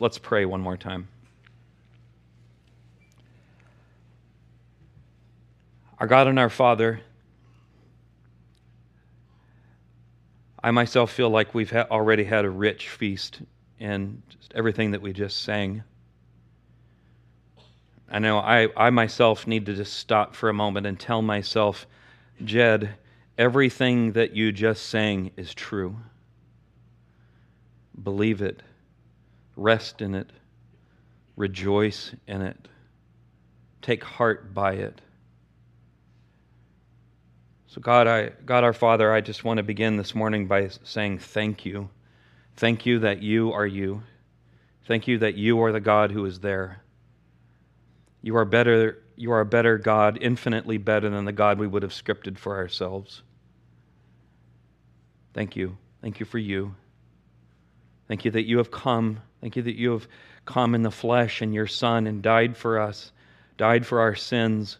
Let's pray one more time. Our God and our Father, I myself feel like we've ha- already had a rich feast in everything that we just sang. I know I, I myself need to just stop for a moment and tell myself, Jed, everything that you just sang is true. Believe it, rest in it, rejoice in it, take heart by it. So, God, I, God our Father, I just want to begin this morning by saying thank you. Thank you that you are you. Thank you that you are the God who is there. You are better, you are a better God, infinitely better than the God we would have scripted for ourselves. Thank you. Thank you for you. Thank you that you have come. Thank you that you have come in the flesh and your Son and died for us, died for our sins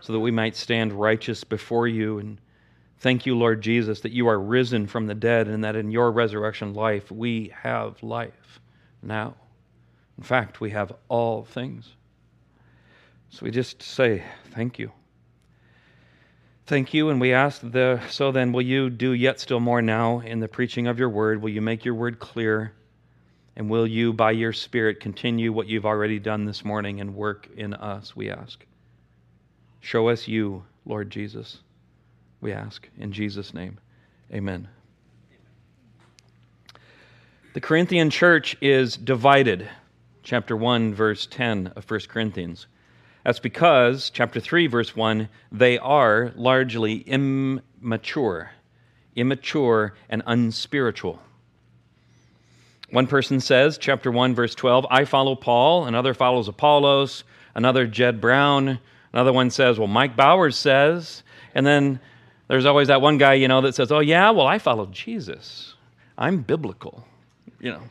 so that we might stand righteous before you. And thank you, Lord Jesus, that you are risen from the dead and that in your resurrection life we have life now. In fact, we have all things. So we just say, Thank you. Thank you, and we ask the so then will you do yet still more now in the preaching of your word? Will you make your word clear? And will you, by your Spirit, continue what you've already done this morning and work in us, we ask. Show us you, Lord Jesus, we ask. In Jesus' name, amen. The Corinthian church is divided. Chapter 1, verse 10 of 1 Corinthians. That's because, chapter 3, verse 1, they are largely immature, immature and unspiritual. One person says, chapter 1, verse 12, I follow Paul, another follows Apollos, another Jed Brown, Another one says, well, Mike Bowers says. And then there's always that one guy, you know, that says, oh, yeah, well, I follow Jesus. I'm biblical, you know,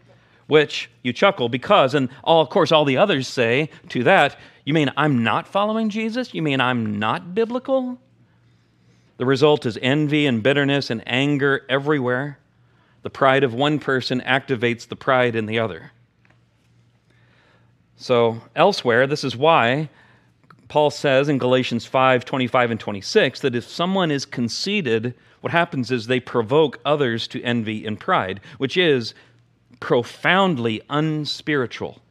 which you chuckle because, and all, of course, all the others say to that, you mean I'm not following Jesus? You mean I'm not biblical? The result is envy and bitterness and anger everywhere. The pride of one person activates the pride in the other. So, elsewhere, this is why Paul says in Galatians 5 25 and 26 that if someone is conceited, what happens is they provoke others to envy and pride, which is profoundly unspiritual.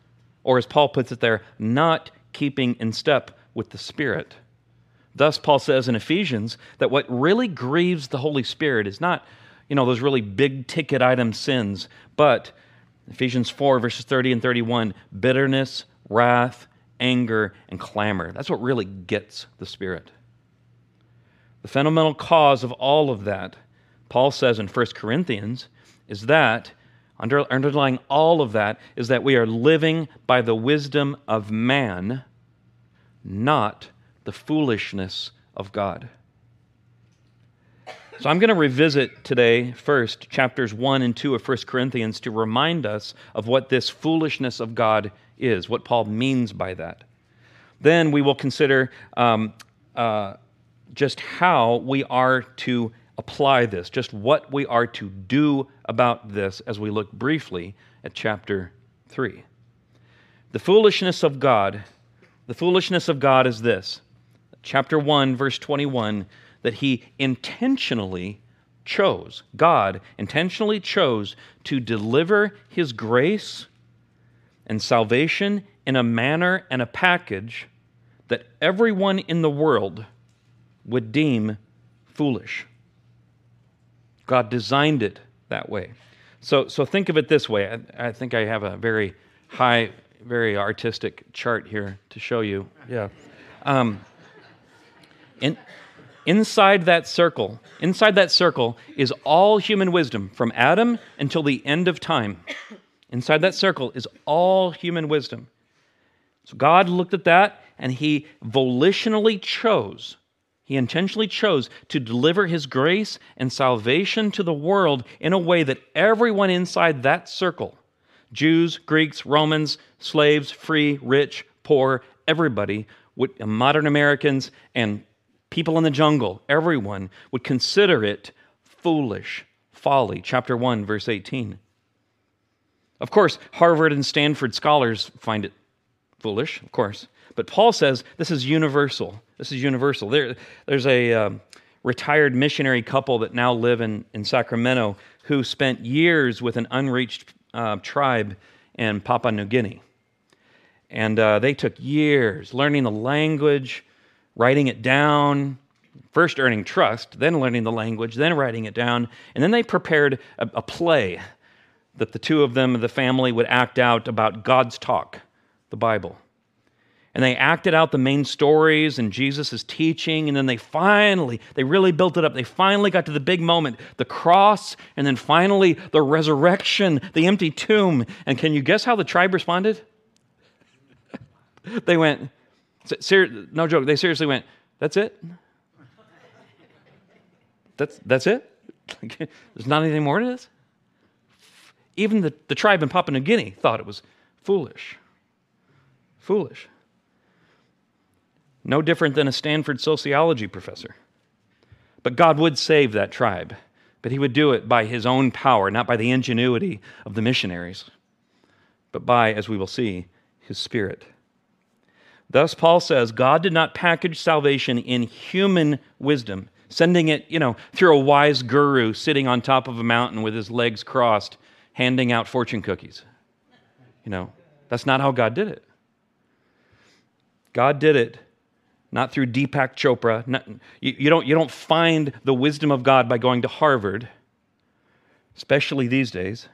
Or as Paul puts it there, not keeping in step with the Spirit. Thus, Paul says in Ephesians that what really grieves the Holy Spirit is not, you know, those really big ticket item sins, but Ephesians 4, verses 30 and 31, bitterness, wrath, anger, and clamor. That's what really gets the Spirit. The fundamental cause of all of that, Paul says in 1 Corinthians, is that, under, underlying all of that, is that we are living by the wisdom of man, not the foolishness of God. So I'm going to revisit today, first, chapters 1 and 2 of 1 Corinthians to remind us of what this foolishness of God is, what Paul means by that. Then we will consider um, uh, just how we are to apply this, just what we are to do about this as we look briefly at chapter 3. The foolishness of God, the foolishness of God is this. Chapter 1, verse 21, that he intentionally chose, God intentionally chose to deliver his grace and salvation in a manner and a package that everyone in the world would deem foolish. God designed it that way. So, so think of it this way. I, I think I have a very high, very artistic chart here to show you. Yeah. Um, in, inside that circle, inside that circle is all human wisdom from Adam until the end of time. Inside that circle is all human wisdom. So God looked at that and he volitionally chose, he intentionally chose to deliver his grace and salvation to the world in a way that everyone inside that circle Jews, Greeks, Romans, slaves, free, rich, poor, everybody, modern Americans, and people in the jungle, everyone would consider it foolish folly. Chapter 1, verse 18. Of course, Harvard and Stanford scholars find it foolish, of course. But Paul says this is universal. This is universal. There, there's a um, retired missionary couple that now live in, in Sacramento who spent years with an unreached uh, tribe in Papua New Guinea. And uh, they took years learning the language, writing it down, first earning trust, then learning the language, then writing it down. And then they prepared a, a play that the two of them, the family, would act out about God's talk, the Bible. And they acted out the main stories and Jesus' teaching, and then they finally, they really built it up. They finally got to the big moment, the cross, and then finally the resurrection, the empty tomb. And can you guess how the tribe responded? they went, no joke, they seriously went, That's it? That's, that's it? There's not anything more to this? Even the, the tribe in Papua New Guinea thought it was foolish. Foolish. No different than a Stanford sociology professor. But God would save that tribe, but He would do it by His own power, not by the ingenuity of the missionaries, but by, as we will see, His Spirit. Thus, Paul says God did not package salvation in human wisdom, sending it, you know, through a wise guru sitting on top of a mountain with his legs crossed, handing out fortune cookies. You know, that's not how God did it. God did it not through Deepak Chopra. Not, you, you, don't, you don't find the wisdom of God by going to Harvard, especially these days,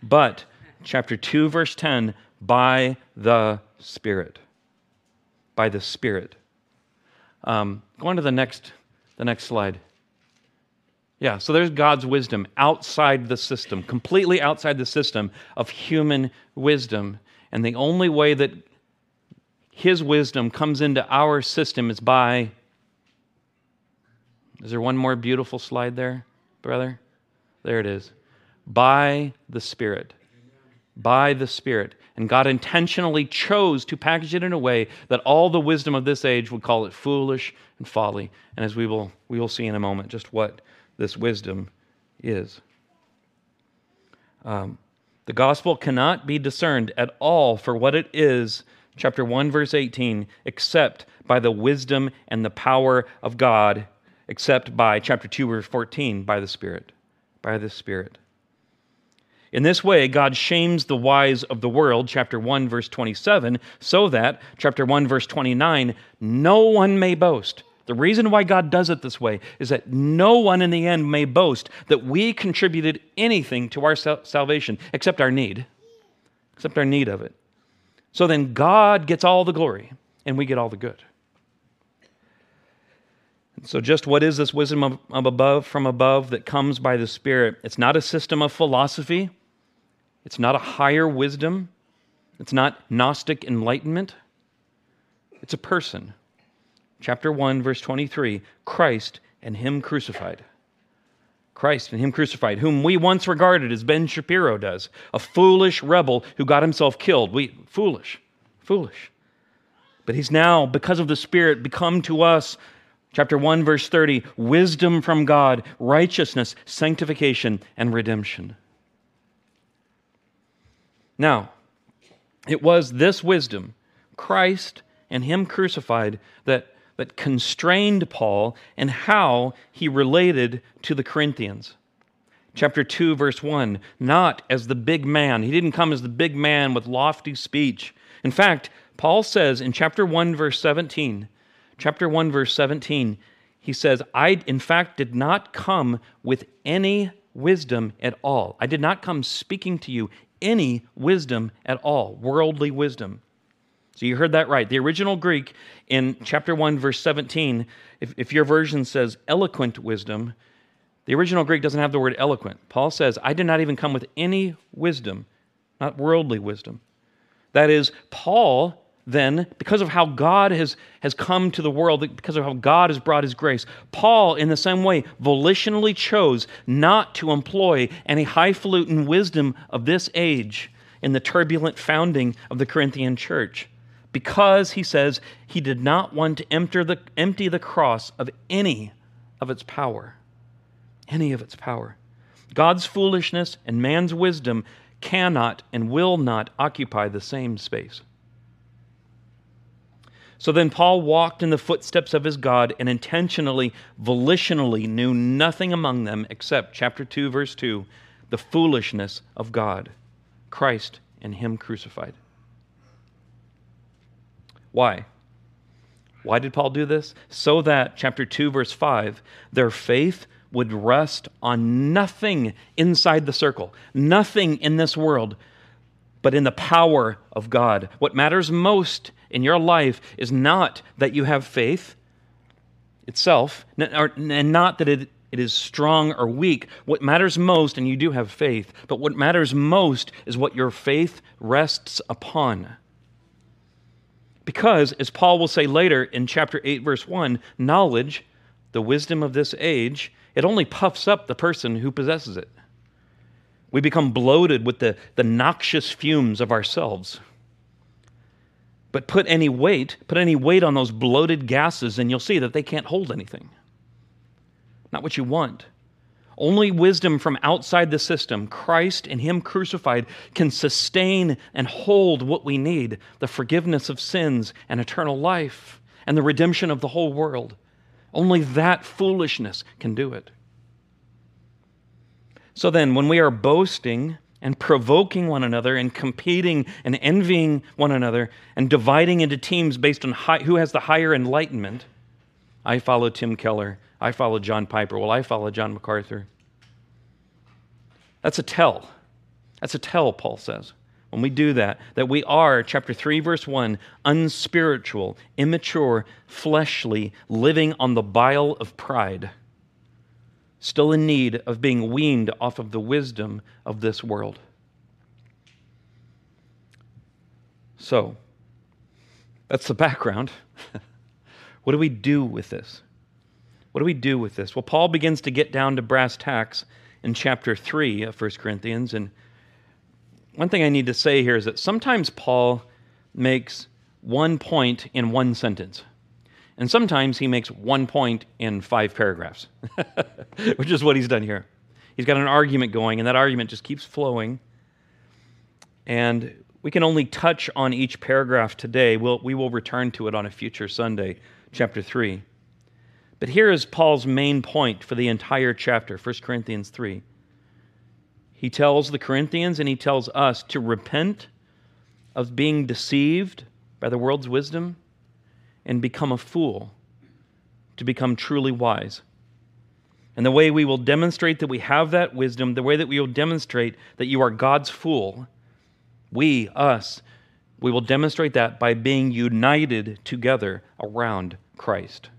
but chapter 2, verse 10 by the Spirit by the Spirit. Um, go on to the next, the next slide. Yeah, so there's God's wisdom outside the system, completely outside the system of human wisdom. And the only way that His wisdom comes into our system is by. Is there one more beautiful slide there, brother? There it is. By the Spirit. By the Spirit. And God intentionally chose to package it in a way that all the wisdom of this age would call it foolish and folly. And as we will, we will see in a moment just what this wisdom is. Um, the gospel cannot be discerned at all for what it is, chapter 1, verse 18, except by the wisdom and the power of God, except by chapter 2, verse 14, by the Spirit. By the Spirit. In this way, God shames the wise of the world, chapter 1, verse 27, so that, chapter 1, verse 29, no one may boast. The reason why God does it this way is that no one in the end may boast that we contributed anything to our salvation except our need, except our need of it. So then God gets all the glory and we get all the good. So, just what is this wisdom of, above, from above, that comes by the Spirit? It's not a system of philosophy. It's not a higher wisdom. It's not Gnostic enlightenment. It's a person. Chapter 1, verse 23 Christ and Him crucified. Christ and Him crucified, whom we once regarded as Ben Shapiro does, a foolish rebel who got himself killed. We, foolish, foolish. But He's now, because of the Spirit, become to us Chapter 1, verse 30 wisdom from God, righteousness, sanctification, and redemption. Now, it was this wisdom, Christ and Him crucified, that, that constrained Paul and how he related to the Corinthians. Chapter 2, verse 1 not as the big man. He didn't come as the big man with lofty speech. In fact, Paul says in chapter 1, verse 17, chapter 1, verse 17, he says, I, in fact, did not come with any wisdom at all. I did not come speaking to you any wisdom at all, worldly wisdom. So you heard that right. The original Greek in chapter 1, verse 17, if, if your version says eloquent wisdom, the original Greek doesn't have the word eloquent. Paul says, I did not even come with any wisdom, not worldly wisdom. That is, Paul then, because of how God has, has come to the world, because of how God has brought his grace, Paul, in the same way, volitionally chose not to employ any highfalutin wisdom of this age in the turbulent founding of the Corinthian church. Because, he says, he did not want to empty the, empty the cross of any of its power. Any of its power. God's foolishness and man's wisdom cannot and will not occupy the same space. So then Paul walked in the footsteps of his God and intentionally, volitionally knew nothing among them except, chapter 2, verse 2, the foolishness of God, Christ and Him crucified. Why? Why did Paul do this? So that, chapter 2, verse 5, their faith would rest on nothing inside the circle, nothing in this world, but in the power of God. What matters most in your life is not that you have faith itself, and not that it, it is strong or weak. What matters most, and you do have faith, but what matters most is what your faith rests upon. Because, as Paul will say later in chapter 8, verse 1, knowledge, the wisdom of this age, it only puffs up the person who possesses it. We become bloated with the, the noxious fumes of ourselves. But put any weight, put any weight on those bloated gases, and you'll see that they can't hold anything. Not what you want. Only wisdom from outside the system, Christ and Him crucified, can sustain and hold what we need the forgiveness of sins and eternal life and the redemption of the whole world. Only that foolishness can do it. So then, when we are boasting and provoking one another and competing and envying one another and dividing into teams based on high, who has the higher enlightenment, I follow Tim Keller I follow John Piper. Well, I follow John MacArthur. That's a tell. That's a tell, Paul says. When we do that, that we are, chapter 3, verse 1, unspiritual, immature, fleshly, living on the bile of pride, still in need of being weaned off of the wisdom of this world. So, that's the background. what do we do with this? What do we do with this? Well, Paul begins to get down to brass tacks in chapter 3 of 1 Corinthians. And one thing I need to say here is that sometimes Paul makes one point in one sentence. And sometimes he makes one point in five paragraphs, which is what he's done here. He's got an argument going, and that argument just keeps flowing. And we can only touch on each paragraph today. We'll, we will return to it on a future Sunday, chapter 3. But here is Paul's main point for the entire chapter, 1 Corinthians 3. He tells the Corinthians and he tells us to repent of being deceived by the world's wisdom and become a fool, to become truly wise. And the way we will demonstrate that we have that wisdom, the way that we will demonstrate that you are God's fool, we, us, we will demonstrate that by being united together around Christ.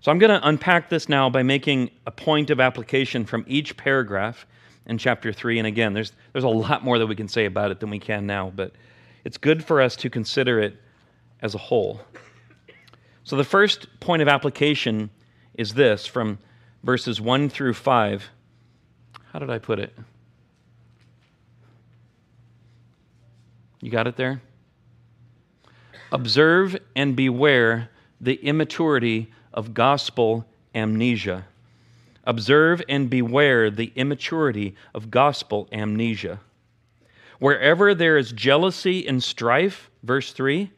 So I'm going to unpack this now by making a point of application from each paragraph in chapter 3. And again, there's, there's a lot more that we can say about it than we can now, but it's good for us to consider it as a whole. So the first point of application is this from verses 1 through 5. How did I put it? You got it there? Observe and beware the immaturity of gospel amnesia. Observe and beware the immaturity of gospel amnesia. Wherever there is jealousy and strife, verse 3,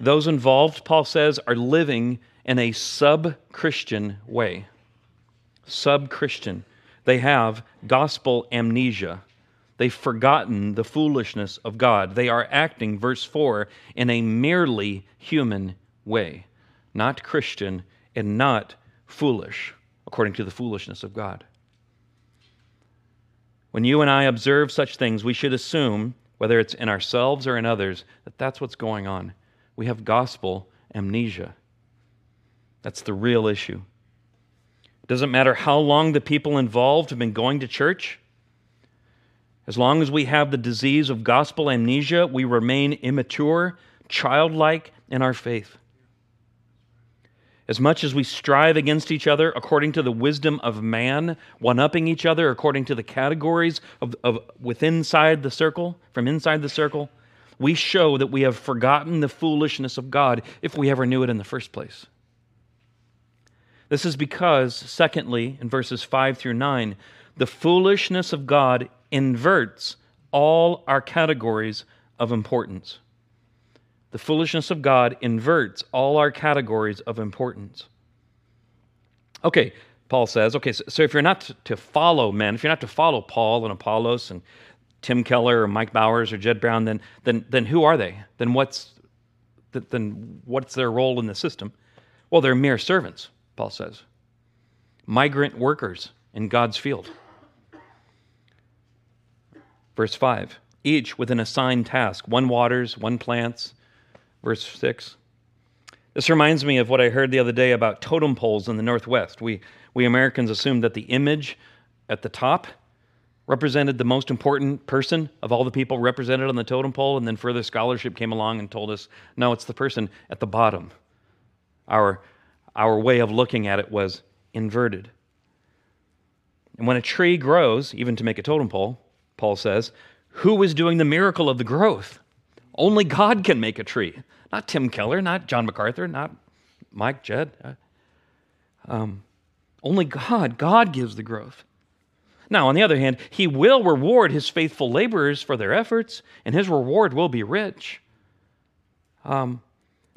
those involved, Paul says, are living in a sub Christian way. Sub Christian. They have gospel amnesia. They've forgotten the foolishness of God. They are acting, verse 4, in a merely human way not Christian, and not foolish, according to the foolishness of God. When you and I observe such things, we should assume, whether it's in ourselves or in others, that that's what's going on. We have gospel amnesia. That's the real issue. It doesn't matter how long the people involved have been going to church. As long as we have the disease of gospel amnesia, we remain immature, childlike in our faith. As much as we strive against each other according to the wisdom of man, one upping each other according to the categories of, of within inside the circle, from inside the circle, we show that we have forgotten the foolishness of God if we ever knew it in the first place. This is because, secondly, in verses 5 through 9, the foolishness of God inverts all our categories of importance. The foolishness of God inverts all our categories of importance. Okay, Paul says, okay, so, so if you're not to follow men, if you're not to follow Paul and Apollos and Tim Keller or Mike Bowers or Jed Brown, then, then, then who are they? Then what's, then what's their role in the system? Well, they're mere servants, Paul says. Migrant workers in God's field. Verse 5 each with an assigned task. One waters, one plants. Verse 6. This reminds me of what I heard the other day about totem poles in the Northwest. We, we Americans assumed that the image at the top represented the most important person of all the people represented on the totem pole, and then further scholarship came along and told us, no, it's the person at the bottom. Our, our way of looking at it was inverted. And when a tree grows, even to make a totem pole, Paul says, who is doing the miracle of the growth? Only God can make a tree. Not Tim Keller, not John MacArthur, not Mike Jed. Uh, um, only God. God gives the growth. Now, on the other hand, he will reward his faithful laborers for their efforts, and his reward will be rich. Um,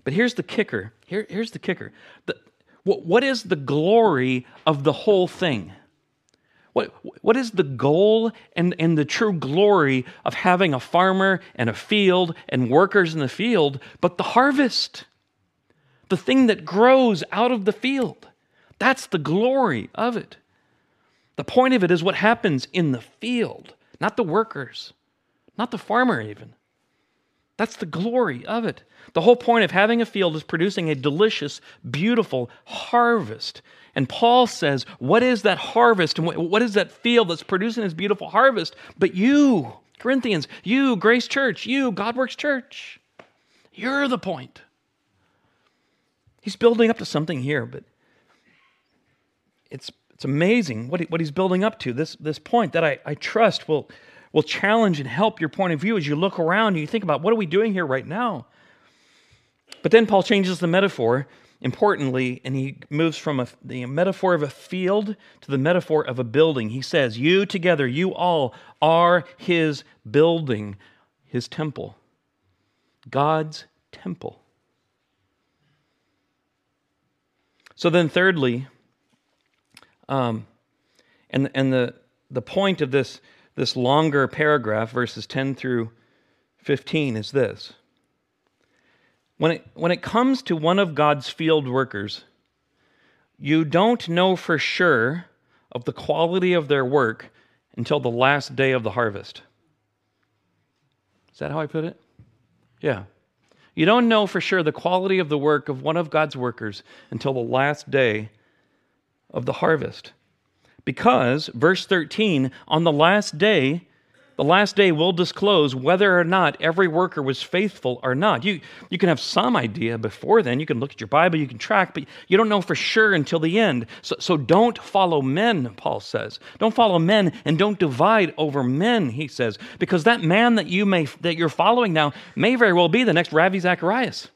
but here's the kicker. Here, here's the kicker. The, what, what is the glory of the whole thing? What, what is the goal and, and the true glory of having a farmer and a field and workers in the field but the harvest? The thing that grows out of the field. That's the glory of it. The point of it is what happens in the field, not the workers, not the farmer, even. That's the glory of it. The whole point of having a field is producing a delicious, beautiful harvest. And Paul says, What is that harvest and what is that field that's producing this beautiful harvest? But you, Corinthians, you, Grace Church, you, Godworks Church, you're the point. He's building up to something here, but it's it's amazing what, he, what he's building up to, this, this point that I, I trust will, will challenge and help your point of view as you look around and you think about what are we doing here right now? But then Paul changes the metaphor importantly, and he moves from a, the metaphor of a field to the metaphor of a building. He says, You together, you all are his building, his temple, God's temple. So then, thirdly, um, and and the, the point of this, this longer paragraph, verses 10 through 15, is this. When it, when it comes to one of God's field workers, you don't know for sure of the quality of their work until the last day of the harvest. Is that how I put it? Yeah. You don't know for sure the quality of the work of one of God's workers until the last day of the harvest. Because, verse 13, on the last day, the last day will disclose whether or not every worker was faithful or not. You, you can have some idea before then. You can look at your Bible, you can track, but you don't know for sure until the end. So, so don't follow men, Paul says. Don't follow men and don't divide over men, he says, because that man that, you may, that you're following now may very well be the next Ravi Zacharias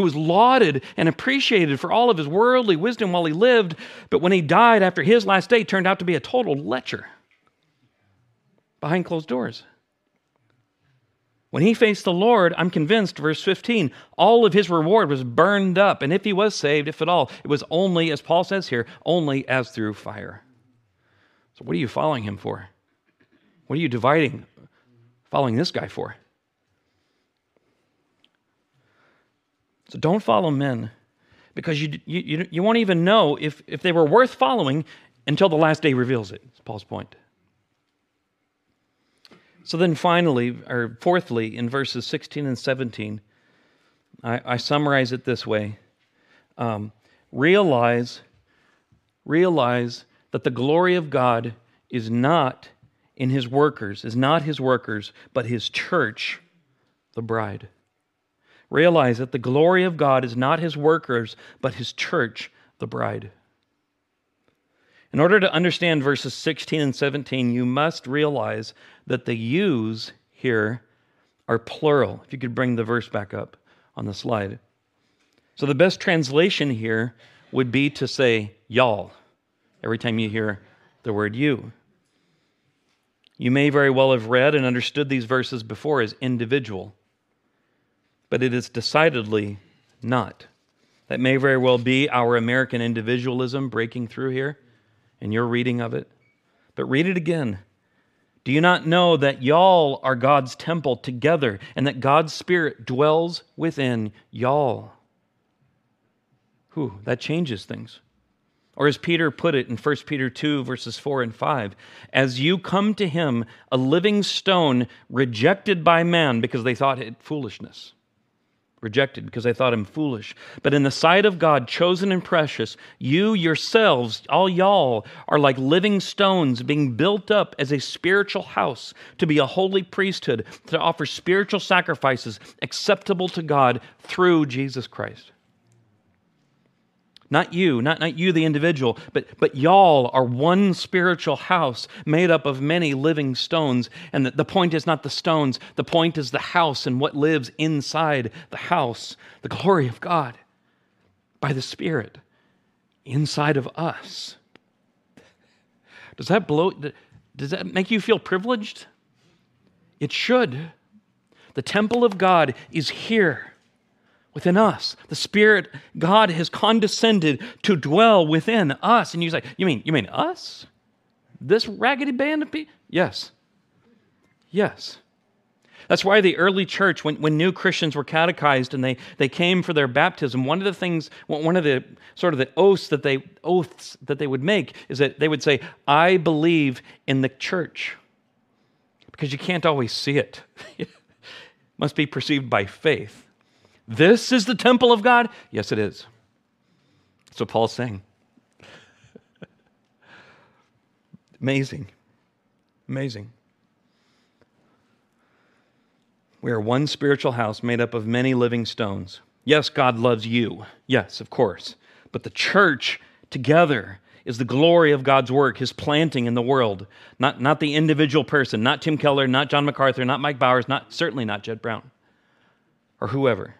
who was lauded and appreciated for all of his worldly wisdom while he lived, but when he died after his last day, turned out to be a total lecher behind closed doors. When he faced the Lord, I'm convinced, verse 15, all of his reward was burned up. And if he was saved, if at all, it was only, as Paul says here, only as through fire. So, what are you following him for? What are you dividing, following this guy for? So don't follow men because you, you, you won't even know if, if they were worth following until the last day reveals it. That's Paul's point. So then, finally, or fourthly, in verses 16 and 17, I, I summarize it this way um, realize, realize that the glory of God is not in his workers, is not his workers, but his church, the bride. Realize that the glory of God is not his workers, but his church, the bride. In order to understand verses 16 and 17, you must realize that the yous here are plural. If you could bring the verse back up on the slide. So the best translation here would be to say y'all every time you hear the word you. You may very well have read and understood these verses before as individual, but it is decidedly not. That may very well be our American individualism breaking through here in your reading of it. But read it again. Do you not know that y'all are God's temple together and that God's Spirit dwells within y'all? Whew, that changes things. Or as Peter put it in 1 Peter 2, verses 4 and 5, as you come to him, a living stone rejected by man because they thought it foolishness rejected because they thought him foolish. But in the sight of God, chosen and precious, you yourselves, all y'all, are like living stones being built up as a spiritual house to be a holy priesthood, to offer spiritual sacrifices acceptable to God through Jesus Christ. Not you, not, not you, the individual, but, but y'all are one spiritual house made up of many living stones. And the, the point is not the stones, the point is the house and what lives inside the house, the glory of God by the Spirit inside of us. Does that blow? Does that make you feel privileged? It should. The temple of God is here within us. The Spirit, God has condescended to dwell within us. And you say, You mean, you mean us? This raggedy band of people? Yes. Yes. That's why the early church, when, when new Christians were catechized and they, they came for their baptism, one of the things, one of the sort of the oaths that they oaths that they would make is that they would say, I believe in the church. Because you can't always see it. it must be perceived by faith. This is the temple of God? Yes, it is. That's what Paul's saying. Amazing. Amazing. We are one spiritual house made up of many living stones. Yes, God loves you. Yes, of course. But the church together is the glory of God's work, his planting in the world. Not, not the individual person, not Tim Keller, not John MacArthur, not Mike Bowers, not certainly not Jed Brown or whoever.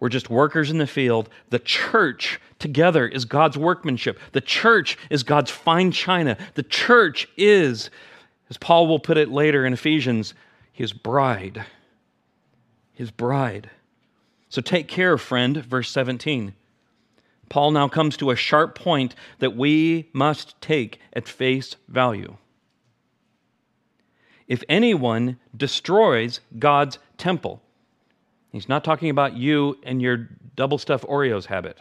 We're just workers in the field. The church together is God's workmanship. The church is God's fine china. The church is, as Paul will put it later in Ephesians, his bride. His bride. So take care, friend, verse 17. Paul now comes to a sharp point that we must take at face value. If anyone destroys God's temple, He's not talking about you and your double stuffed Oreos habit.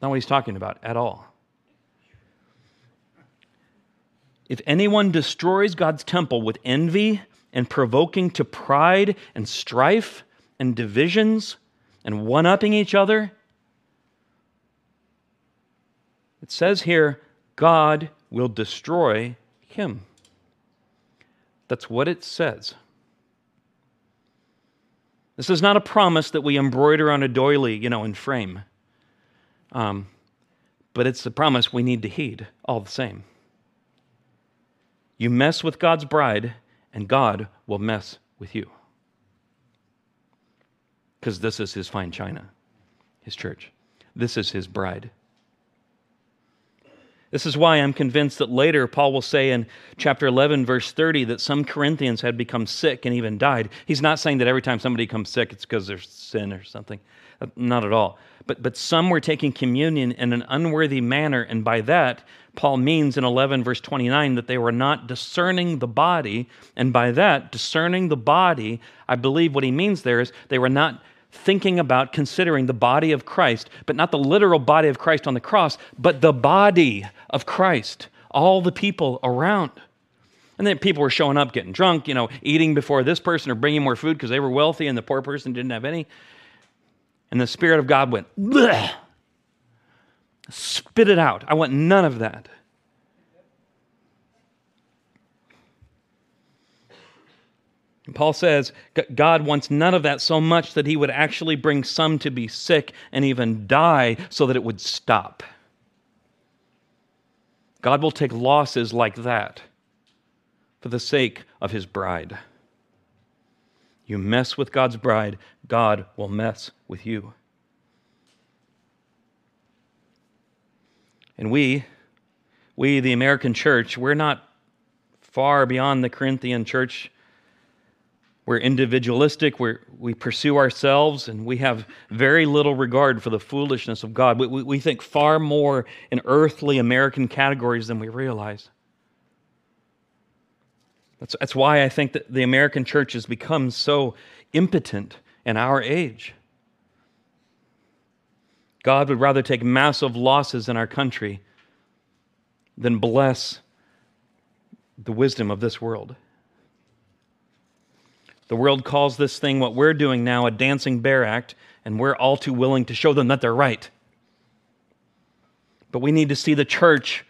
Not what he's talking about at all. If anyone destroys God's temple with envy and provoking to pride and strife and divisions and one upping each other, it says here, God will destroy him. That's what it says. This is not a promise that we embroider on a doily, you know, in frame. Um, but it's a promise we need to heed all the same. You mess with God's bride, and God will mess with you. Because this is his fine china, his church. This is his bride. This is why I'm convinced that later Paul will say in chapter 11, verse 30, that some Corinthians had become sick and even died. He's not saying that every time somebody comes sick, it's because there's sin or something. Uh, not at all. But, but some were taking communion in an unworthy manner, and by that, Paul means in 11, verse 29, that they were not discerning the body. And by that, discerning the body, I believe what he means there is they were not thinking about considering the body of Christ, but not the literal body of Christ on the cross, but the body of Christ, all the people around. And then people were showing up getting drunk, you know, eating before this person or bringing more food because they were wealthy and the poor person didn't have any. And the Spirit of God went, Bleh! spit it out. I want none of that. Paul says God wants none of that so much that he would actually bring some to be sick and even die so that it would stop. God will take losses like that for the sake of his bride. You mess with God's bride, God will mess with you. And we, we, the American church, we're not far beyond the Corinthian church. We're individualistic, we're, we pursue ourselves, and we have very little regard for the foolishness of God. We, we, we think far more in earthly American categories than we realize. That's, that's why I think that the American church has become so impotent in our age. God would rather take massive losses in our country than bless the wisdom of this world. The world calls this thing, what we're doing now, a dancing bear act, and we're all too willing to show them that they're right. But we need to see the church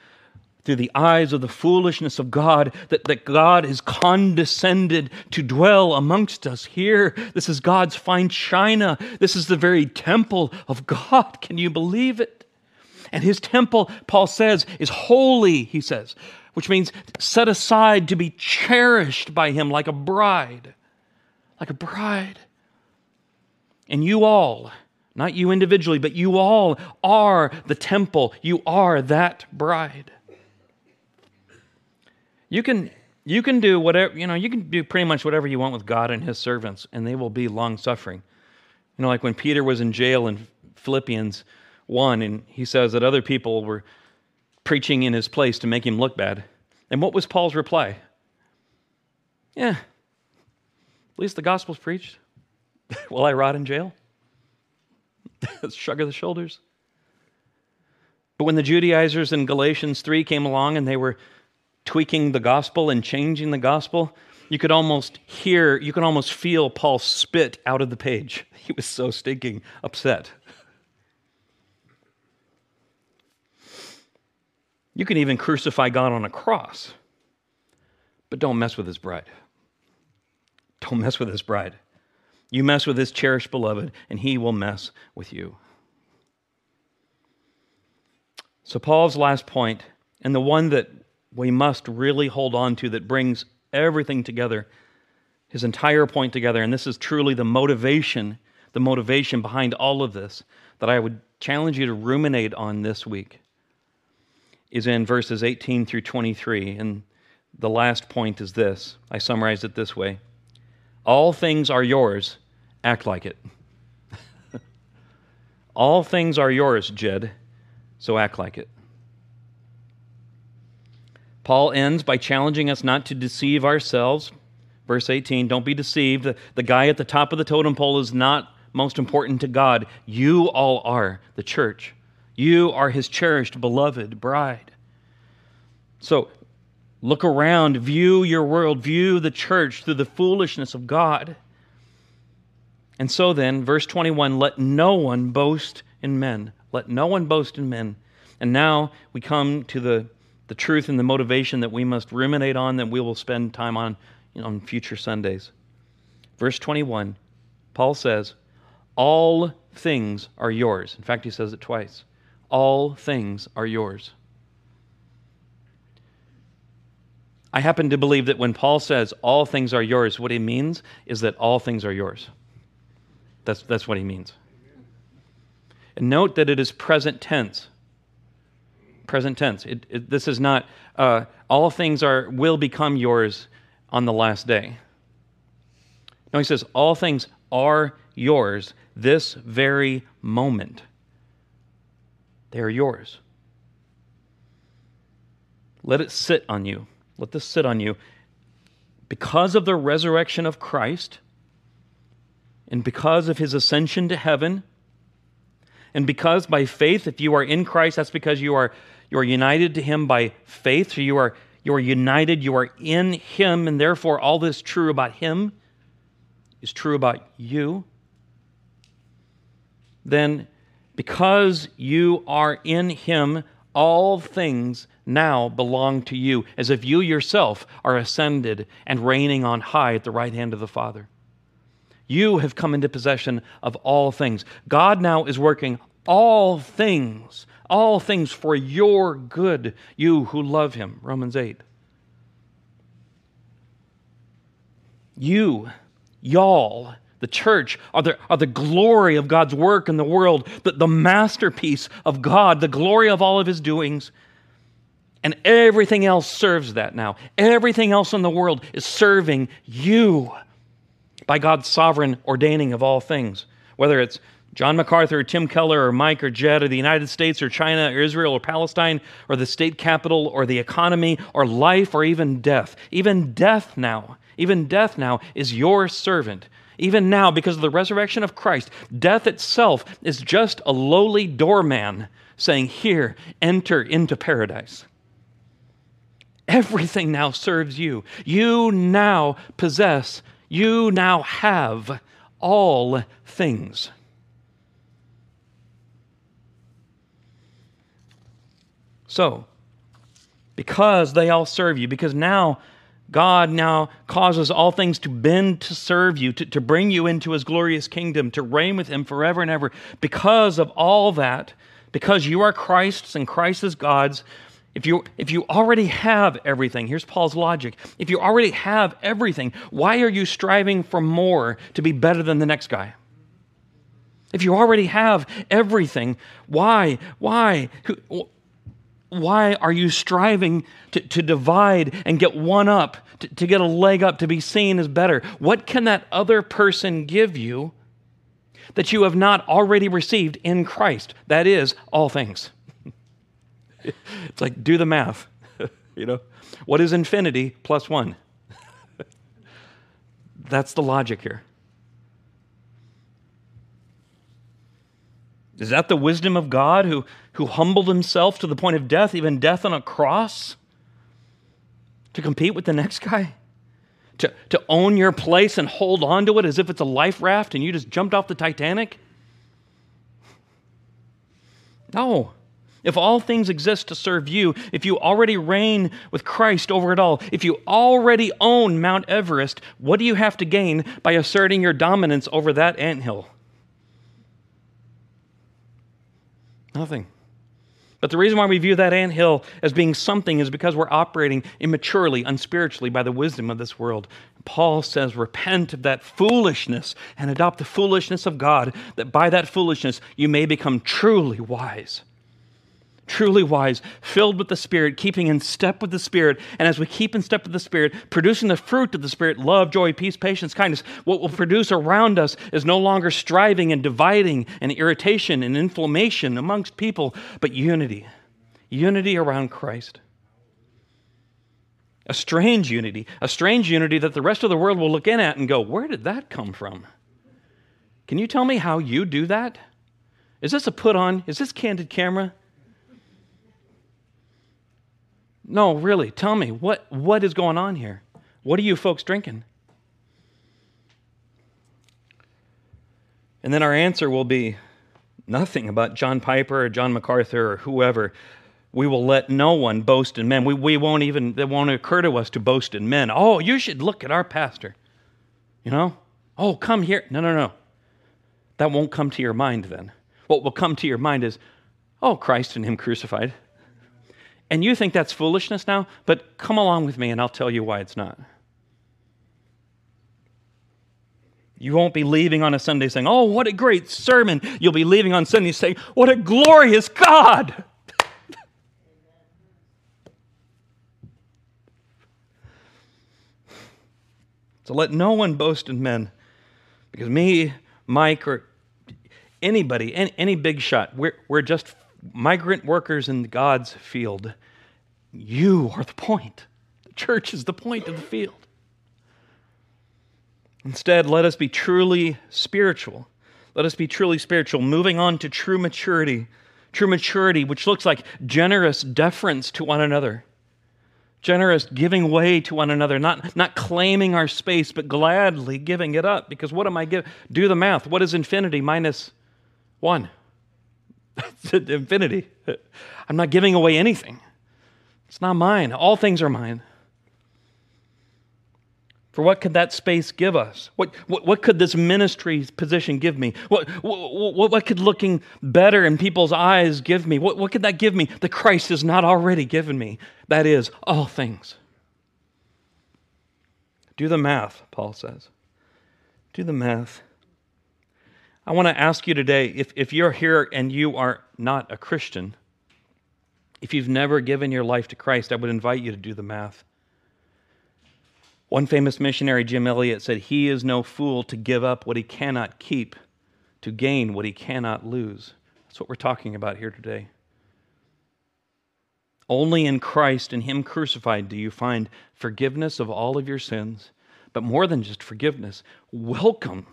through the eyes of the foolishness of God, that, that God is condescended to dwell amongst us here. This is God's fine china. This is the very temple of God. Can you believe it? And his temple, Paul says, is holy, he says, which means set aside to be cherished by him like a bride. Like a bride. And you all, not you individually, but you all are the temple. You are that bride. You can you can do whatever, you know, you can do pretty much whatever you want with God and his servants, and they will be long suffering. You know, like when Peter was in jail in Philippians 1, and he says that other people were preaching in his place to make him look bad. And what was Paul's reply? Yeah, at least the gospel's preached. Will I rot in jail? Shrug of the shoulders. But when the Judaizers in Galatians 3 came along and they were tweaking the gospel and changing the gospel, you could almost hear, you could almost feel Paul spit out of the page. He was so stinking upset. You can even crucify God on a cross, but don't mess with his bride. Don't mess with his bride. You mess with his cherished beloved, and he will mess with you. So, Paul's last point, and the one that we must really hold on to that brings everything together, his entire point together. And this is truly the motivation, the motivation behind all of this that I would challenge you to ruminate on this week is in verses 18 through 23. And the last point is this I summarize it this way All things are yours, act like it. All things are yours, Jed, so act like it. Paul ends by challenging us not to deceive ourselves. Verse 18 Don't be deceived. The, the guy at the top of the totem pole is not most important to God. You all are, the church. You are his cherished, beloved bride. So look around, view your world, view the church through the foolishness of God. And so then, verse 21 let no one boast in men. Let no one boast in men. And now we come to the the truth and the motivation that we must ruminate on, that we will spend time on you know, on future Sundays. Verse 21, Paul says, All things are yours. In fact, he says it twice. All things are yours. I happen to believe that when Paul says all things are yours, what he means is that all things are yours. That's, that's what he means. And note that it is present tense present tense. It, it, this is not uh, all things are will become yours on the last day. No, he says all things are yours this very moment. They are yours. Let it sit on you. Let this sit on you. Because of the resurrection of Christ and because of his ascension to heaven, and because by faith, if you are in Christ, that's because you are you are united to him by faith. So you are, you are united, you are in him, and therefore all this true about him is true about you. Then, because you are in him, all things now belong to you, as if you yourself are ascended and reigning on high at the right hand of the Father. You have come into possession of all things. God now is working all things all things for your good, you who love him. Romans 8. You, y'all, the church, are the, are the glory of God's work in the world, the, the masterpiece of God, the glory of all of his doings. And everything else serves that now. Everything else in the world is serving you by God's sovereign ordaining of all things. Whether it's John MacArthur or Tim Keller or Mike or Jed or the United States or China or Israel or Palestine or the state capital or the economy or life or even death. Even death now, even death now is your servant. Even now, because of the resurrection of Christ, death itself is just a lowly doorman saying, Here, enter into paradise. Everything now serves you. You now possess, you now have all things. So, because they all serve you, because now God now causes all things to bend to serve you, to, to bring you into his glorious kingdom, to reign with him forever and ever. Because of all that, because you are Christ's and Christ is God's, if you, if you already have everything, here's Paul's logic. If you already have everything, why are you striving for more to be better than the next guy? If you already have everything, why? Why? Why are you striving to, to divide and get one up, to, to get a leg up, to be seen as better? What can that other person give you that you have not already received in Christ? That is, all things. it's like, do the math. you know, what is infinity plus one? That's the logic here. Is that the wisdom of God who, who humbled himself to the point of death, even death on a cross, to compete with the next guy? To, to own your place and hold on to it as if it's a life raft and you just jumped off the Titanic? No. If all things exist to serve you, if you already reign with Christ over it all, if you already own Mount Everest, what do you have to gain by asserting your dominance over that anthill? Nothing. But the reason why we view that ant hill as being something is because we're operating immaturely, unspiritually by the wisdom of this world. Paul says, Repent of that foolishness and adopt the foolishness of God, that by that foolishness you may become truly wise truly wise, filled with the Spirit, keeping in step with the Spirit. And as we keep in step with the Spirit, producing the fruit of the Spirit love, joy, peace, patience, kindness what will produce around us is no longer striving and dividing and irritation and inflammation amongst people, but unity. Unity around Christ. A strange unity, a strange unity that the rest of the world will look in at and go, Where did that come from? Can you tell me how you do that? Is this a put on? Is this candid camera? No, really, tell me, what, what is going on here? What are you folks drinking? And then our answer will be nothing about John Piper or John MacArthur or whoever. We will let no one boast in men. We, we won't even, it won't occur to us to boast in men. Oh, you should look at our pastor. You know? Oh, come here. No, no, no. That won't come to your mind then. What will come to your mind is, oh, Christ and Him crucified. And you think that's foolishness now, but come along with me and I'll tell you why it's not. You won't be leaving on a Sunday saying, Oh, what a great sermon. You'll be leaving on Sunday saying, What a glorious God. so let no one boast in men, because me, Mike, or anybody, any, any big shot, we're, we're just migrant workers in God's field. You are the point. The church is the point of the field. Instead, let us be truly spiritual. Let us be truly spiritual, moving on to true maturity. True maturity, which looks like generous deference to one another, generous giving way to one another, not, not claiming our space, but gladly giving it up. Because what am I giving? Do the math. What is infinity minus one? infinity. I'm not giving away anything. It's not mine. All things are mine. For what could that space give us? What, what, what could this ministry position give me? What, what, what, could looking better in people's eyes give me? What, what could that give me that Christ has not already given me? That is, all things. Do the math, Paul says. Do the math. I want to ask you today if, if you're here and you are not a Christian, If you've never given your life to Christ, I would invite you to do the math. One famous missionary, Jim Elliot, said, He is no fool to give up what he cannot keep to gain what he cannot lose. That's what we're talking about here today. Only in Christ and Him crucified do you find forgiveness of all of your sins, but more than just forgiveness, welcome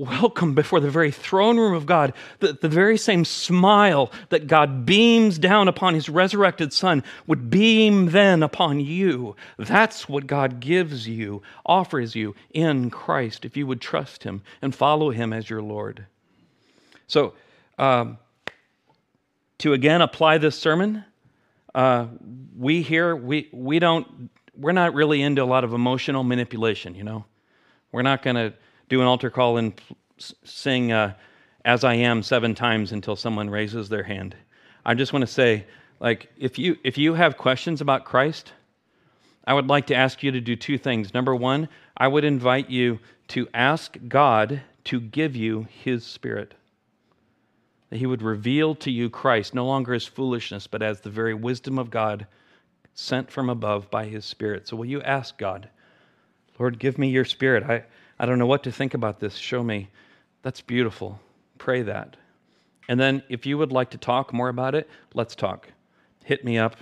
welcome before the very throne room of God, the, the very same smile that God beams down upon his resurrected Son would beam then upon you. That's what God gives you, offers you in Christ, if you would trust him and follow him as your Lord. So, um, to again apply this sermon, uh, we here, we, we don't, we're not really into a lot of emotional manipulation, you know? We're not going to do an altar call and sing uh, As I Am seven times until someone raises their hand. I just want to say, like, if you, if you have questions about Christ, I would like to ask you to do two things. Number one, I would invite you to ask God to give you His Spirit. That He would reveal to you Christ no longer as foolishness, but as the very wisdom of God sent from above by His Spirit. So, will you ask God, Lord, give me your Spirit? I, I don't know what to think about this. Show me. That's beautiful. Pray that. And then if you would like to talk more about it, let's talk. Hit me up.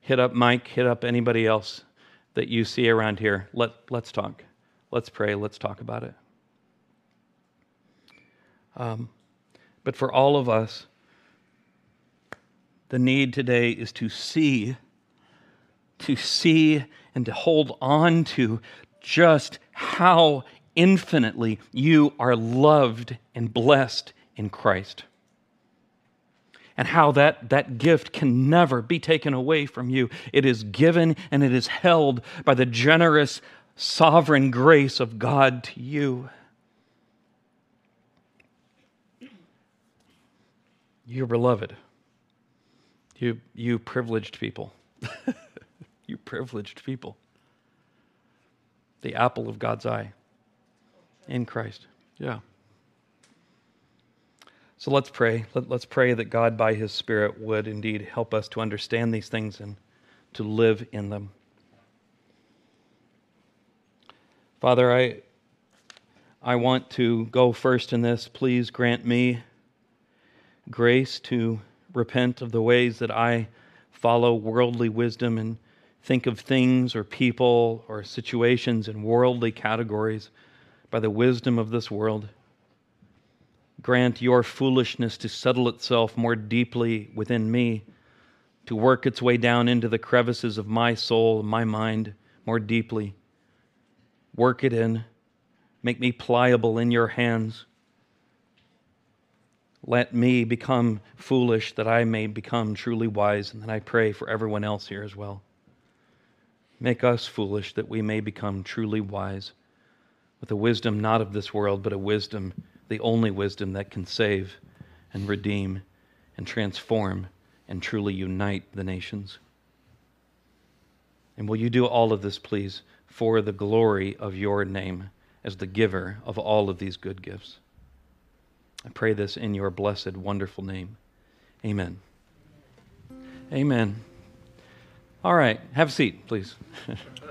Hit up Mike. Hit up anybody else that you see around here. Let, let's talk. Let's pray. Let's talk about it. Um, but for all of us, the need today is to see, to see and to hold on to just how infinitely you are loved and blessed in Christ. And how that, that gift can never be taken away from you. It is given and it is held by the generous, sovereign grace of God to you. You're beloved. You, you privileged people. you privileged people. The apple of God's eye in Christ. Yeah. So let's pray. Let, us pray that God, by His Spirit, would indeed help us to understand these things and to live in them. Father, I, I want to go first in this. Please grant me grace to repent of the ways that I follow worldly wisdom and think of things or people or situations in worldly categories by the wisdom of this world. Grant your foolishness to settle itself more deeply within me, to work its way down into the crevices of my soul, my mind, more deeply. Work it in. Make me pliable in your hands. Let me become foolish that I may become truly wise, and then I pray for everyone else here as well. Make us foolish that we may become truly wise with a wisdom not of this world, but a wisdom, the only wisdom that can save and redeem and transform and truly unite the nations. And will you do all of this, please, for the glory of your name as the giver of all of these good gifts? I pray this in your blessed, wonderful name. Amen. Amen. All right, have a seat, please.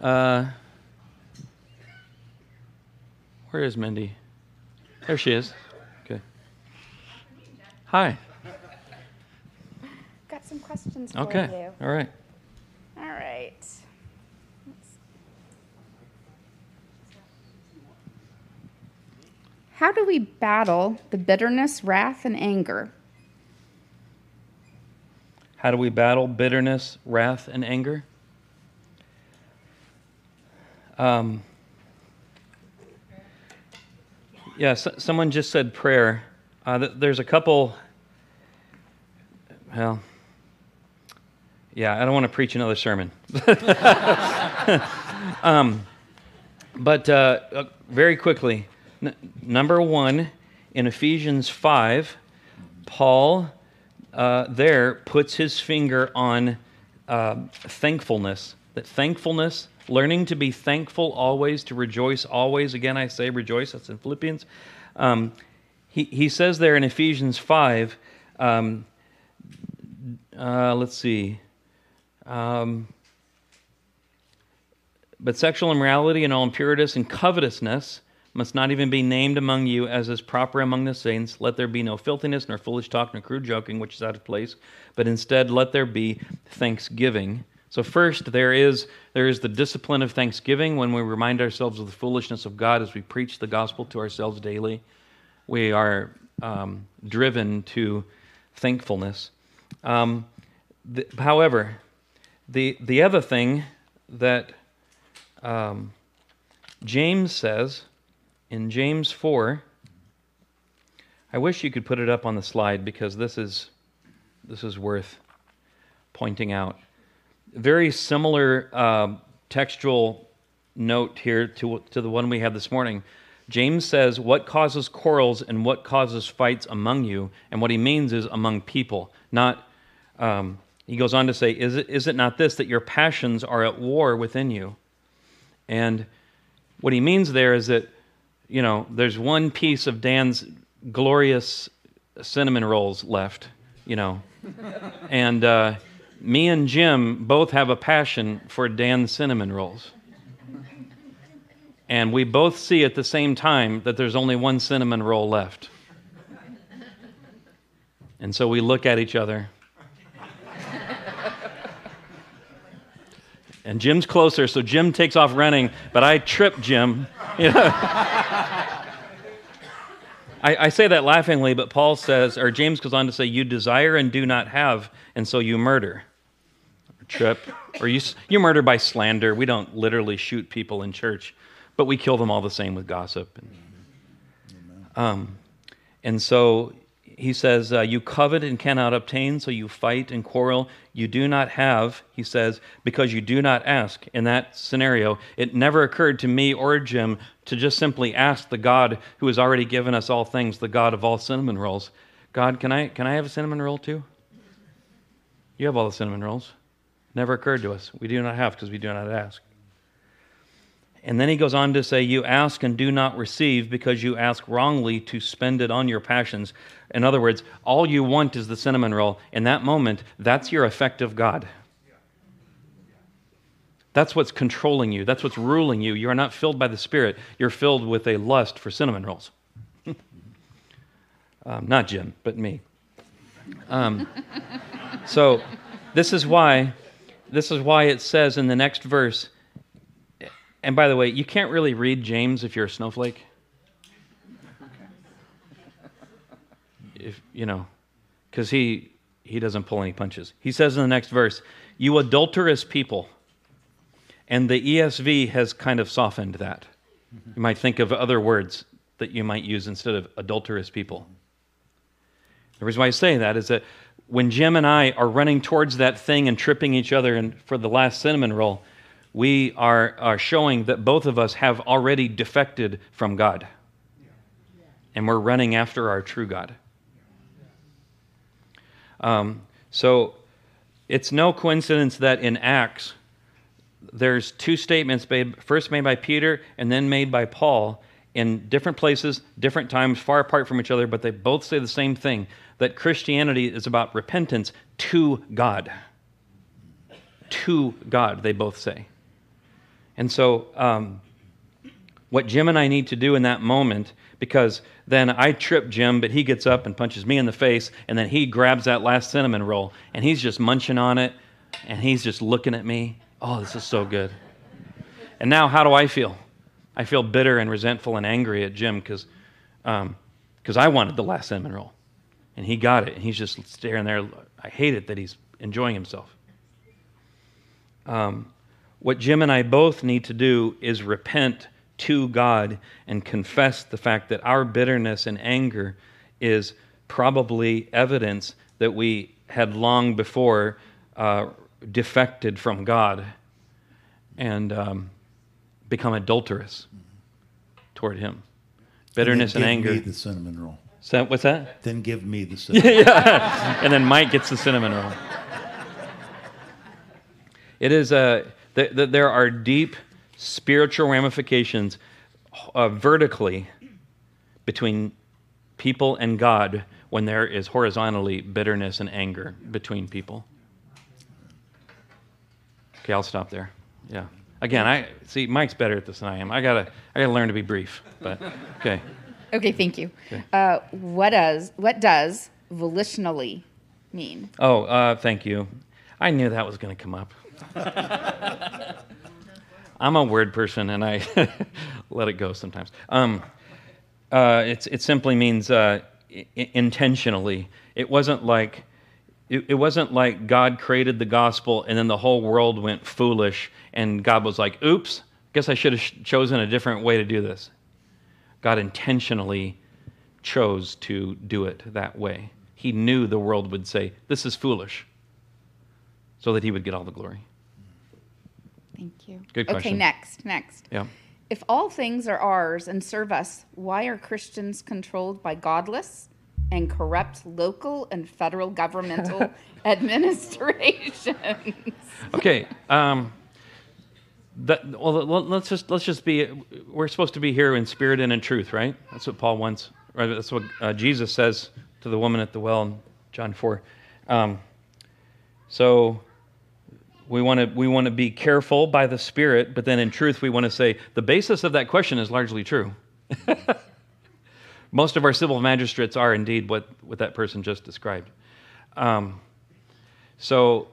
Uh, where is Mindy? There she is. Okay. Hi. Got some questions for okay. you. All right. All right. How do we battle the bitterness, wrath, and anger? How do we battle bitterness, wrath, and anger? Um, yeah, so, someone just said prayer. Uh, th- there's a couple. Well, yeah, I don't want to preach another sermon. um, but uh, uh, very quickly, n- number one, in Ephesians 5, Paul uh, there puts his finger on uh, thankfulness. That thankfulness learning to be thankful always, to rejoice always. Again, I say rejoice. That's in Philippians. Um, he, he says there in Ephesians 5, um, uh, let's see. Um, but sexual immorality and all impurities and covetousness must not even be named among you as is proper among the saints. Let there be no filthiness, nor foolish talk, nor crude joking, which is out of place, but instead let there be thanksgiving. So first there is there is the discipline of thanksgiving when we remind ourselves of the foolishness of God as we preach the gospel to ourselves daily. We are um, driven to thankfulness. Um, the, however, the the other thing that um, James says in James 4, I wish you could put it up on the slide because this is, this is worth pointing out. Very similar uh, textual note here to, to the one we had this morning. James says, What causes quarrels and what causes fights among you? And what he means is among people, not. Um, he goes on to say, is it, is it not this, that your passions are at war within you? And what he means there is that, you know, there's one piece of Dan's glorious cinnamon rolls left, you know. and uh, me and Jim both have a passion for Dan's cinnamon rolls. And we both see at the same time that there's only one cinnamon roll left. And so we look at each other and Jim's closer, so Jim takes off running, but I trip Jim. You know? I, I, say that laughingly, but Paul says, or James goes on to say, You desire and do not have, and so you murder. Trip. Or you, you murder by slander. We don't literally shoot people in church, but we kill them all the same with gossip. And, um, and so he says, uh, You covet and cannot obtain, so you fight and quarrel. You do not have, he says, because you do not ask. In that scenario, it never occurred to me or Jim to just simply ask the God who has already given us all things, the God of all cinnamon rolls, God, can I, can I have a cinnamon roll too? You have all the cinnamon rolls. Never occurred to us. We do not have because we do not ask. And then he goes on to say, You ask and do not receive because you ask wrongly to spend it on your passions. In other words, all you want is the cinnamon roll. In that moment, that's your effective God. That's what's controlling you. That's what's ruling you. You are not filled by the Spirit. You're filled with a lust for cinnamon rolls. um, not Jim, but me. Um, so, this is why, this is why it says in the next verse and by the way, you can't really read James if you're a snowflake. If you know, because he he doesn't pull any punches. He says in the next verse, "You adulterous people," and the ESV has kind of softened that. You might think of other words that you might use instead of adulterous people. The reason why I say that is that when Jim and I are running towards that thing and tripping each other and for the last cinnamon roll, we are, are showing that both of us have already defected from God. And we're running after our true God. Um, so it's no coincidence that in Acts, there's two statements made, first made by Peter and then made by Paul in different places, different times, far apart from each other, but they both say the same thing that Christianity is about repentance to God. To God, they both say. And so, um, what Jim and I need to do in that moment, because then I trip Jim, but he gets up and punches me in the face, and then he grabs that last cinnamon roll, and he's just munching on it, and he's just looking at me. Oh, this is so good. And now, how do I feel? I feel bitter and resentful and angry at Jim because um, cause I wanted the last cinnamon roll, and he got it, and he's just staring there. I hate it that he's enjoying himself. Um, what Jim and I both need to do is repent to God and confess the fact that our bitterness and anger is probably evidence that we had long before uh, defected from God and um, become adulterous toward Him. Bitterness and, and anger. Me the cinnamon roll. So, what's that? Then give me the cinnamon. yeah, and then Mike gets the cinnamon roll. It is a that, there are deep spiritual ramifications uh, vertically between people and God when there is horizontally bitterness and anger between people. Okay, I'll stop there. Yeah. Again, I see Mike's better at this than I am. I gotta I gotta learn to be brief. But okay. Okay, thank you. Uh, what does what does volitionally mean? Oh, uh, thank you. I knew that was going to come up. I'm a word person, and I let it go sometimes. Um, uh, it's, it simply means uh, I- intentionally. It wasn't like it, it wasn't like God created the gospel and then the whole world went foolish, and God was like, "Oops, I guess I should have sh- chosen a different way to do this." God intentionally chose to do it that way. He knew the world would say, This is foolish, so that he would get all the glory. Thank you. Good question. Okay, next, next. Yeah. If all things are ours and serve us, why are Christians controlled by godless and corrupt local and federal governmental administrations? Okay. Um, that, well, let- let's just let's just be. We're supposed to be here in spirit and in truth, right? That's what Paul wants. Right? That's what uh, Jesus says to the woman at the well in John four. Um, so we want to we want to be careful by the Spirit, but then in truth we want to say the basis of that question is largely true. Most of our civil magistrates are indeed what what that person just described. Um, so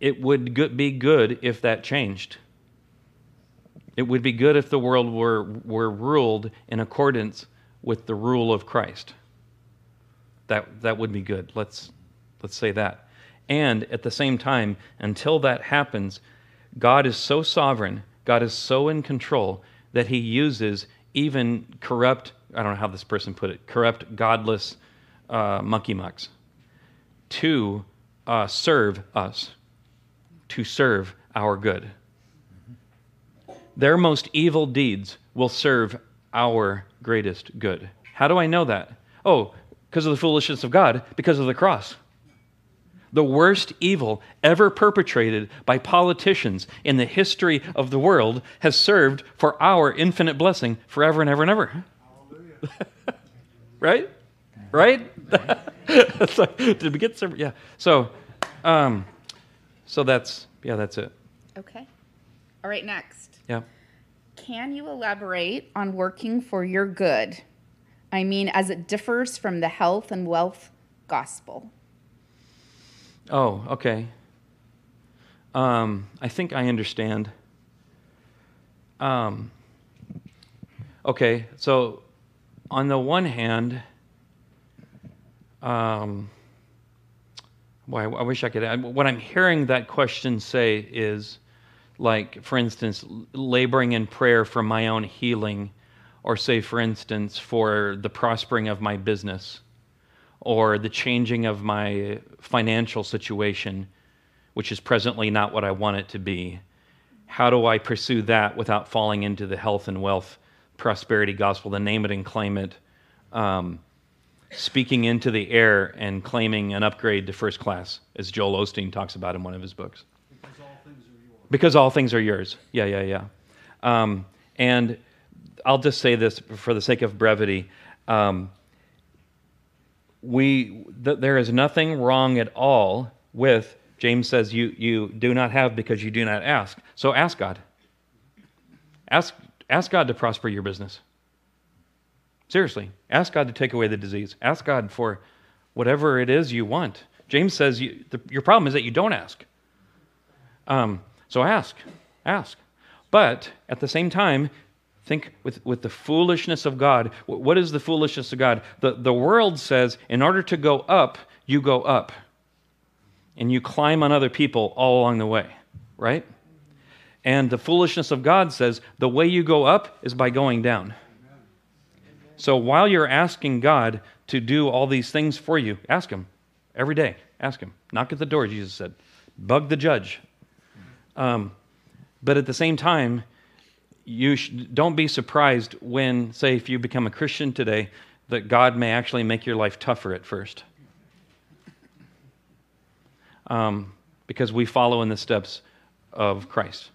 it would go- be good if that changed. It would be good if the world were, were ruled in accordance with the rule of Christ. That, that would be good. Let's, let's say that. And at the same time, until that happens, God is so sovereign, God is so in control that he uses even corrupt, I don't know how this person put it, corrupt, godless uh, monkey mucks to uh, serve us to serve our good. Their most evil deeds will serve our greatest good. How do I know that? Oh, because of the foolishness of God, because of the cross. The worst evil ever perpetrated by politicians in the history of the world has served for our infinite blessing forever and ever and ever. right? Right? So, did we get some? Yeah. So, um, so that's yeah, that's it. Okay. All right, next. Yeah. Can you elaborate on working for your good? I mean, as it differs from the health and wealth gospel. Oh, okay. Um, I think I understand. Um, okay, so on the one hand, um, boy, I, wish I could. What I'm hearing that question say is, like, for instance, laboring in prayer for my own healing, or say, for instance, for the prospering of my business or the changing of my financial situation, which is presently not what I want it to be. How do I pursue that without falling into the health and wealth prosperity gospel, the name it and claim it, um, speaking into the air and claiming an upgrade to first class, as Joel Osteen talks about in one of his books? Because all things are yours. Yeah, yeah, yeah. Um, and I'll just say this for the sake of brevity. Um, we th- there is nothing wrong at all with James says you you do not have because you do not ask. So ask God. Ask ask God to prosper your business. Seriously, ask God to take away the disease. Ask God for whatever it is you want. James says you, the, your problem is that you don't ask. Um, so ask, ask. But at the same time, think with, with the foolishness of God. What is the foolishness of God? The, the world says in order to go up, you go up. And you climb on other people all along the way, right? And the foolishness of God says the way you go up is by going down. So while you're asking God to do all these things for you, ask Him every day. Ask Him. Knock at the door, Jesus said. Bug the judge. Um, but at the same time, you sh- don't be surprised when, say, if you become a Christian today, that God may actually make your life tougher at first. Um, because we follow in the steps of Christ,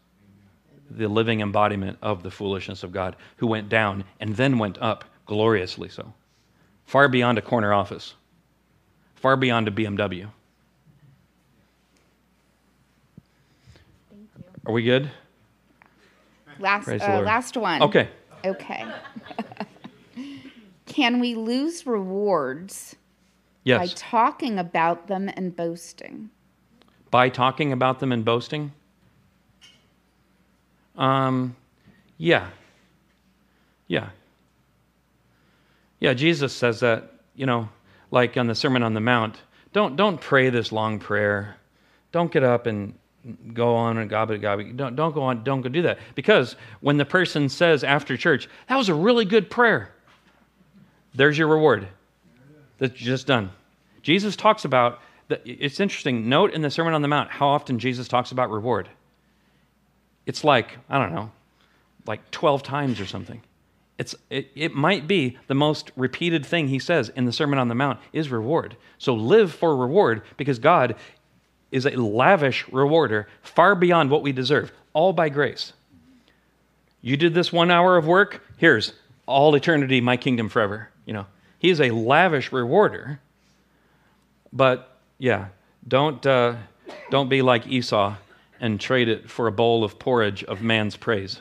the living embodiment of the foolishness of God, who went down and then went up, gloriously so, far beyond a corner office, far beyond a BMW. Are we good? Last, uh, last one. Okay. Okay. Can we lose rewards by talking about them and boasting? By talking about them and boasting? Um, yeah. Yeah. Yeah, Jesus says that, you know, like on the Sermon on the Mount. Don't don't pray this long prayer. Don't get up and go on and gobble gobble. Don't don't go on. Don't go do that because when the person says after church, "That was a really good prayer," there's your reward. That's just done. Jesus talks about. The, it's interesting. Note in the Sermon on the Mount how often Jesus talks about reward. It's like I don't know, like twelve times or something. It's, it, it might be the most repeated thing he says in the Sermon on the Mount is reward. So live for reward because God is a lavish rewarder far beyond what we deserve, all by grace. You did this one hour of work, here's all eternity, my kingdom forever. You know, he is a lavish rewarder. But yeah, don't, uh, don't be like Esau and trade it for a bowl of porridge of man's praise.